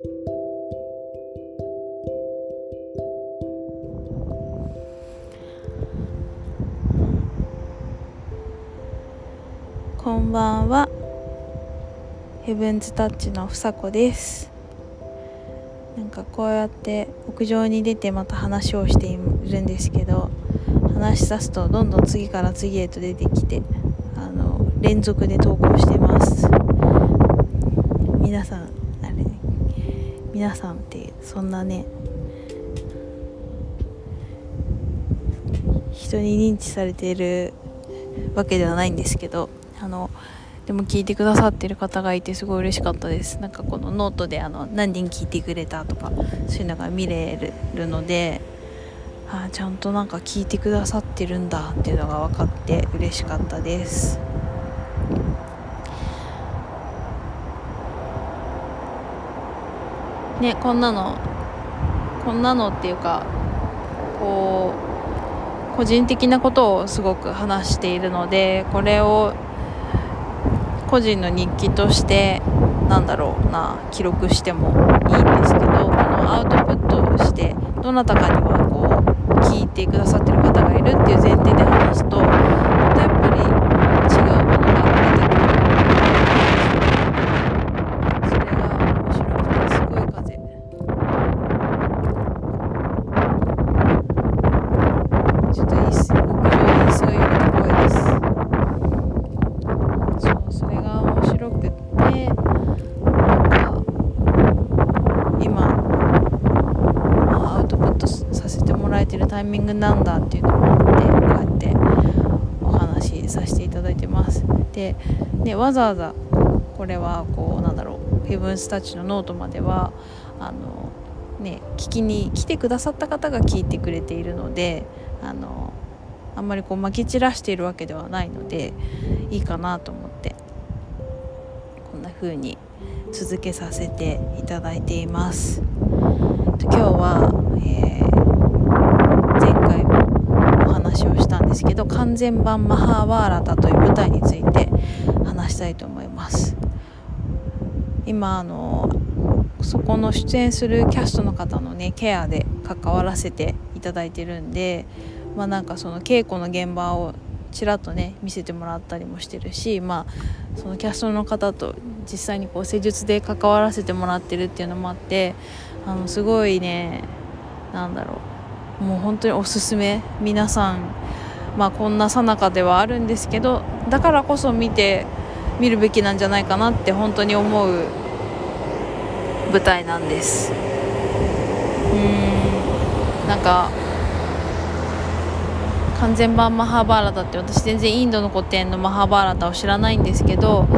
こんばんは。ヘブンズタッチの房子です。なんかこうやって屋上に出てまた話をしているんですけど話し出すとどんどん次から次へと出てきてあの連続で投稿してます。皆さん皆さんってそんなね人に認知されているわけではないんですけどあのでも聞いてくださってる方がいてすごい嬉しかったです。なんかこのノートであの何人聞いてくれたとかそういうのが見れるのであちゃんとなんか聞いてくださってるんだっていうのが分かって嬉しかったです。ねこんなのこんなのっていうかこう個人的なことをすごく話しているのでこれを個人の日記としてなんだろうな記録してもいいんですけどこのアウトプットをしてどなたかにはこう聞いてくださってる方がいるっていう前提で話すとまたやっぱり違うものが出てくるそれが面白くてすごい風ちょっといいっす屋上にすごい揺れた声ですそうそれが面白くってなんか今、まあ、アウトプットさせてもらえてるタイミングなんだっていうのもあってこうやってお話しさせていただいてます。でねわざわざこれはこうなんだろうヘブンスタッチのノートまではあのね聞きに来てくださった方が聞いてくれているのであのあんまりこうまき散らしているわけではないのでいいかなと思ってこんな風に続けさせていただいています。今日は、えー前回もお話をしたんですけど完全版マハーワーラタという舞台について話したいと思います。今あのそこの出演するキャストの方のねケアで関わらせていただいてるんでまあなんかその稽古の現場をちらっとね見せてもらったりもしてるしまあそのキャストの方と実際にこう施術で関わらせてもらってるっていうのもあってあのすごいねなんだろう。もう本当におすすめ。皆さんまあこんなさなかではあるんですけどだからこそ見て見るべきなんじゃないかなって本当に思う舞台なんです。うん。なんか完全版マハーバーラタって私全然インドの古典のマハーバーラタを知らないんですけど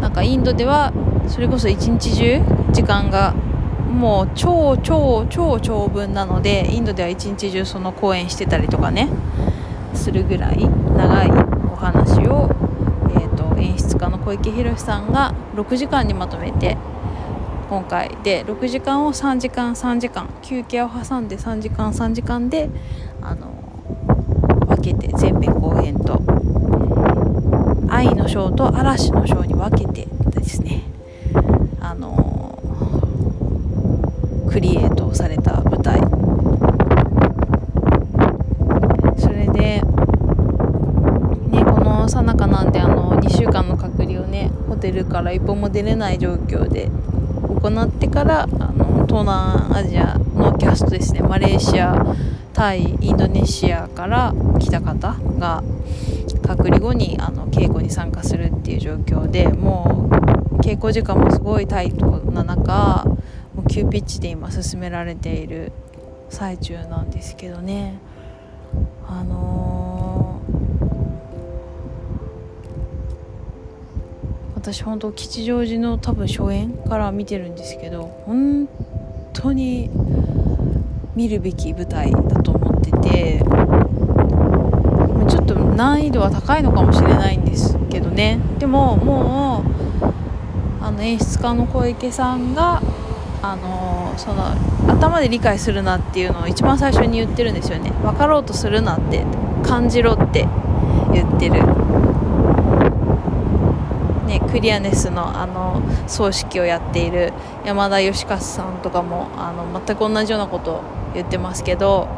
なんかインドではそれこそ一日中時間がもう超超超長文なのでインドでは一日中その公演してたりとかね。するぐらい長いお話を、えー、と演出家の小池宏さんが6時間にまとめて今回で6時間を3時間3時間休憩を挟んで3時間3時間であの分けて前編後編と「愛のショー」と「嵐のショー」に分けてですねあのクリエイトされた舞台それで、ね、このさなかなんであの2週間の隔離をねホテルから一歩も出れない状況で行ってからあの東南アジアのキャストですね。マレーシアタイインドネシアから来た方が隔離後にあの稽古に参加するっていう状況でもう稽古時間もすごいタイトな中もう急ピッチで今進められている最中なんですけどね。あの私本当吉祥寺の多分初演から見てるんですけど本当に見るべき舞台だと思っててちょっと難易度は高いのかもしれないんですけどね。でももうあの演出家の小池さんがあのその頭で理解するなっていうのを一番最初に言ってるんですよね。分かろうとするなって感じろって言ってる。ね、クリアネスのあの葬式をやっている山田義和さんとかもあの全く同じようなことを言ってますけど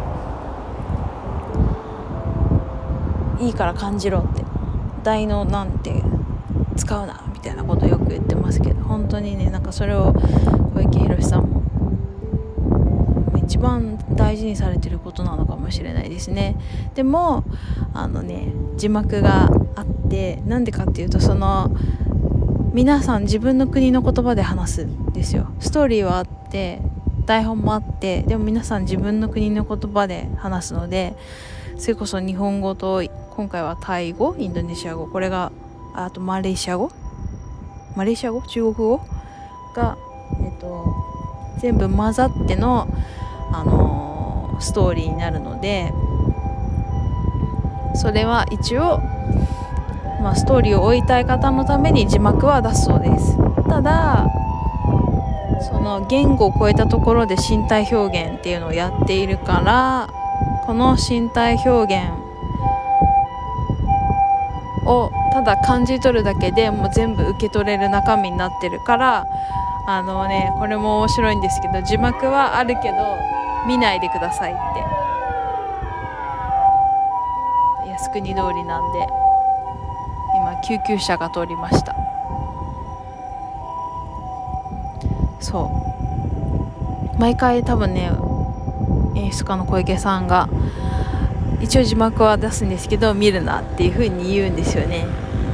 いいから感じろって大のなんて使うなみたいなことをよく言ってますけど本当にねなんかそれを小池宏さんも一番大事にされてることなのかもしれないですね。でもあのね字幕があってなんでかっていうとその皆さん自分の国の言葉で話すんですよ。ストーリーはあって台本もあってでも皆さん自分の国の言葉で話すのでそれこそ日本語と今回はタイ語インドネシア語これがあとマレーシア語？マレーシア語？中国語？が、えっと、全部混ざっての、あのー、ストーリーになるのでそれは一応、まあ、ストーリーを追いたい方のために字幕は出すそうです。ただその言語を超えたところで身体表現っていうのをやっているからこの身体表現をただ感じ取るだけでもう全部受け取れる中身になってるからあのねこれも面白いんですけど字幕はあるけど見ないでくださいって。靖国通りなんで。救急車が通りました。そう。毎回多分ね演出家の小池さんが一応字幕は出すんですけど見るなっていう風に言うんですよね。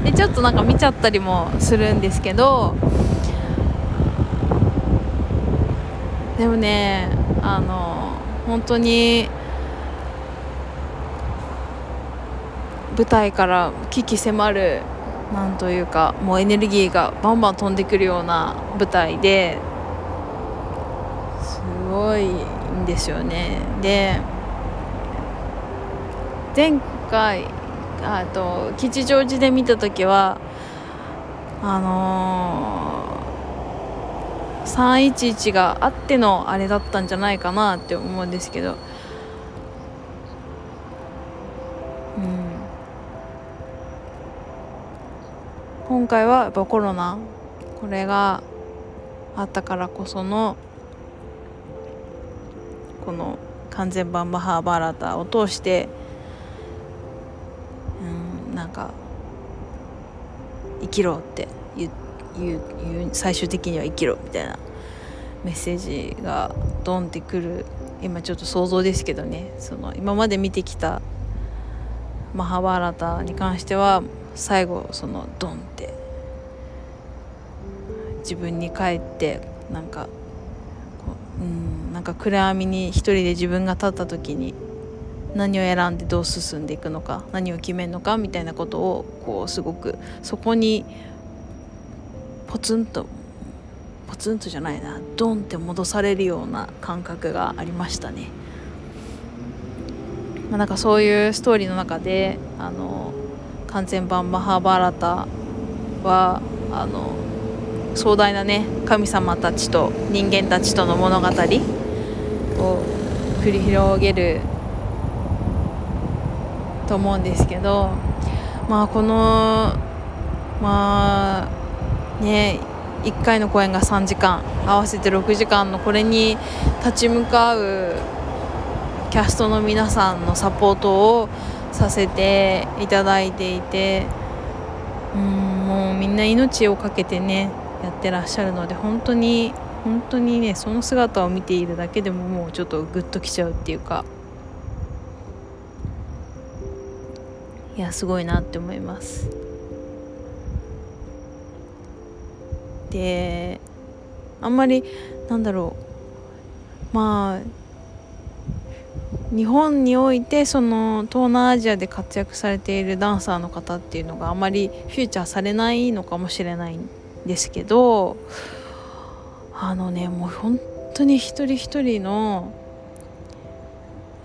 でちょっとなんか見ちゃったりもするんですけどでもねあの本当に舞台から危機迫るなんというかもうエネルギーがバンバン飛んでくるような舞台ですごいんですよね。で前回あと吉祥寺で見た時はあのー、311があってのあれだったんじゃないかなって思うんですけど今回はやっぱコロナこれがあったからこそのこの完全版マハーバーラタを通してうんなんか生きろって言う言う最終的には生きろみたいなメッセージがドンってくる今ちょっと想像ですけどね。その今まで見てきたマハーバーラタに関しては最後そのドンって自分に帰ってなんかうんなんか暗闇に一人で自分が立った時に何を選んでどう進んでいくのか何を決めるのかみたいなことをこうすごくそこにポツンとポツンとじゃないなドンって戻されるような感覚がありましたね。まあ、なんかそういうストーリーの中であの完全版マハーバーラタはあの壮大なね神様たちと人間たちとの物語を繰り広げると思うんですけどまあこのまあね1回の公演が3時間合わせて6時間のこれに立ち向かうキャストの皆さんのサポートをさせていただいていてうんもうみんな命を懸けてねやってらっしゃるので本当に本当にねその姿を見ているだけでももうちょっとグッときちゃうっていうかいやすごいなって思います。であんまりなんだろう。まあ日本においてその東南アジアで活躍されているダンサーの方っていうのがあまりフューチャーされないのかもしれないんですけどあのねもう本当に一人一人の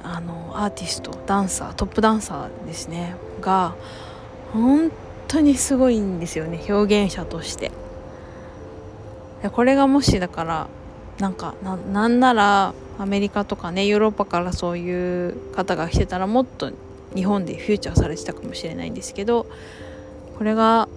あのアーティストダンサートップダンサーですね。が本当にすごいんですよね表現者として。これがもしだからなんかなんならアメリカとかねヨーロッパからそういう方が来てたらもっと日本でフューチャーされてたかもしれないんですけどこれが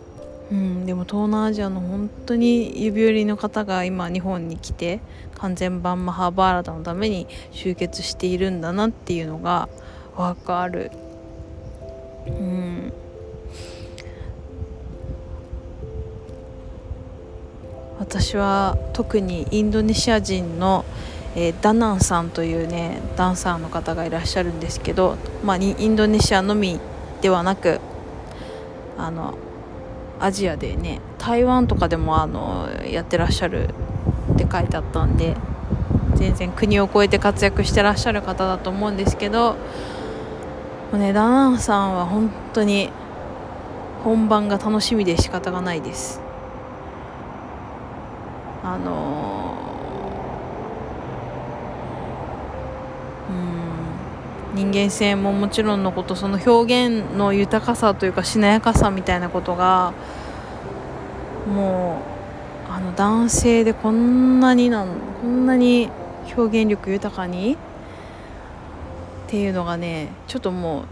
うん、でも東南アジアの本当に指折りの方が今日本に来て完全版マハーバーラタのために集結しているんだなっていうのが分かる。うん私は特にインドネシア人の、えー、ダナンさんというねダンサーの方がいらっしゃるんですけど、まあ、インドネシアのみではなくあのアジアでね台湾とかでもあのやってらっしゃるって書いてあったんで全然国を越えて活躍してらっしゃる方だと思うんですけどもうねダナンさんは本当に本番が楽しみで仕方がないです。あのうん人間性ももちろんのことその表現の豊かさというかしなやかさみたいなことがもうあの男性でこんなになんこんなに表現力豊かに？っていうのがねちょっとも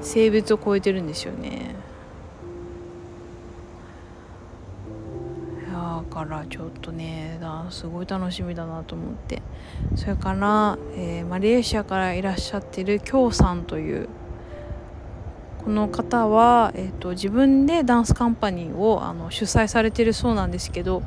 う性別を超えてるんですよね。からちょっとねすごい楽しみだなと思って。それから、えー、マレーシアからいらっしゃってるキョウさんというこの方は、えーと、自分でダンスカンパニーをあの主催されてるそうなんですけど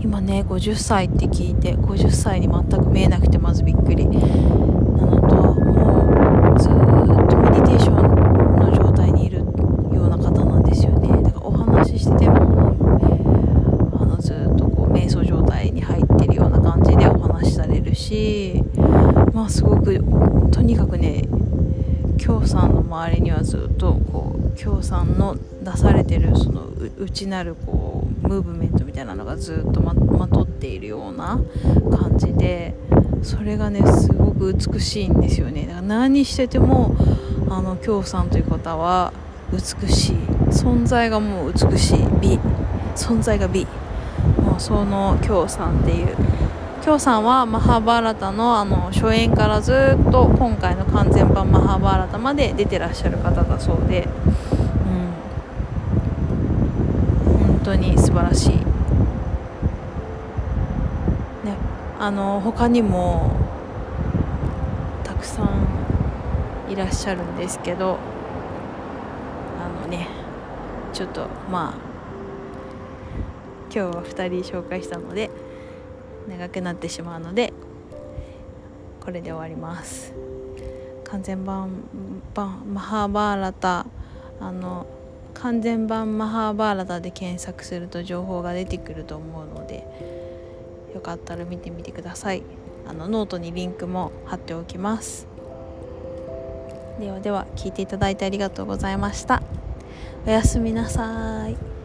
今ね50歳って聞いて50歳に全く見えなくてまずびっくりなのともうずっとメディテーションの状態にいるような方なんですよねだからお話ししててもしまあすごくとにかくね京さんのずっとこう京さんの出されてるその内なるこうムーブメントみたいなのがずっとままとっているような感じでそれがねすごく美しいんですよね。だから何しててもあの京さんという方は美しい。存在がもう美しい。美。存在が美。もうその京さんっていう京さんはマハーバーラタのあの初演からずっと今回の完全版マハーバーラタまで出てらっしゃる方だそうで、うん、本当に素晴らしい、ね、あの他にもたくさんいらっしゃるんですけどあのねちょっとまあ今日は2人紹介したので長くなってしまうのでこれで終わります。完全版マハーバーラタあの完全版マハーバーラタで検索すると情報が出てくると思うのでよかったら見てみてください。あのノートにリンクも貼っておきます。ではでは聞いていただいてありがとうございました。おやすみなさい。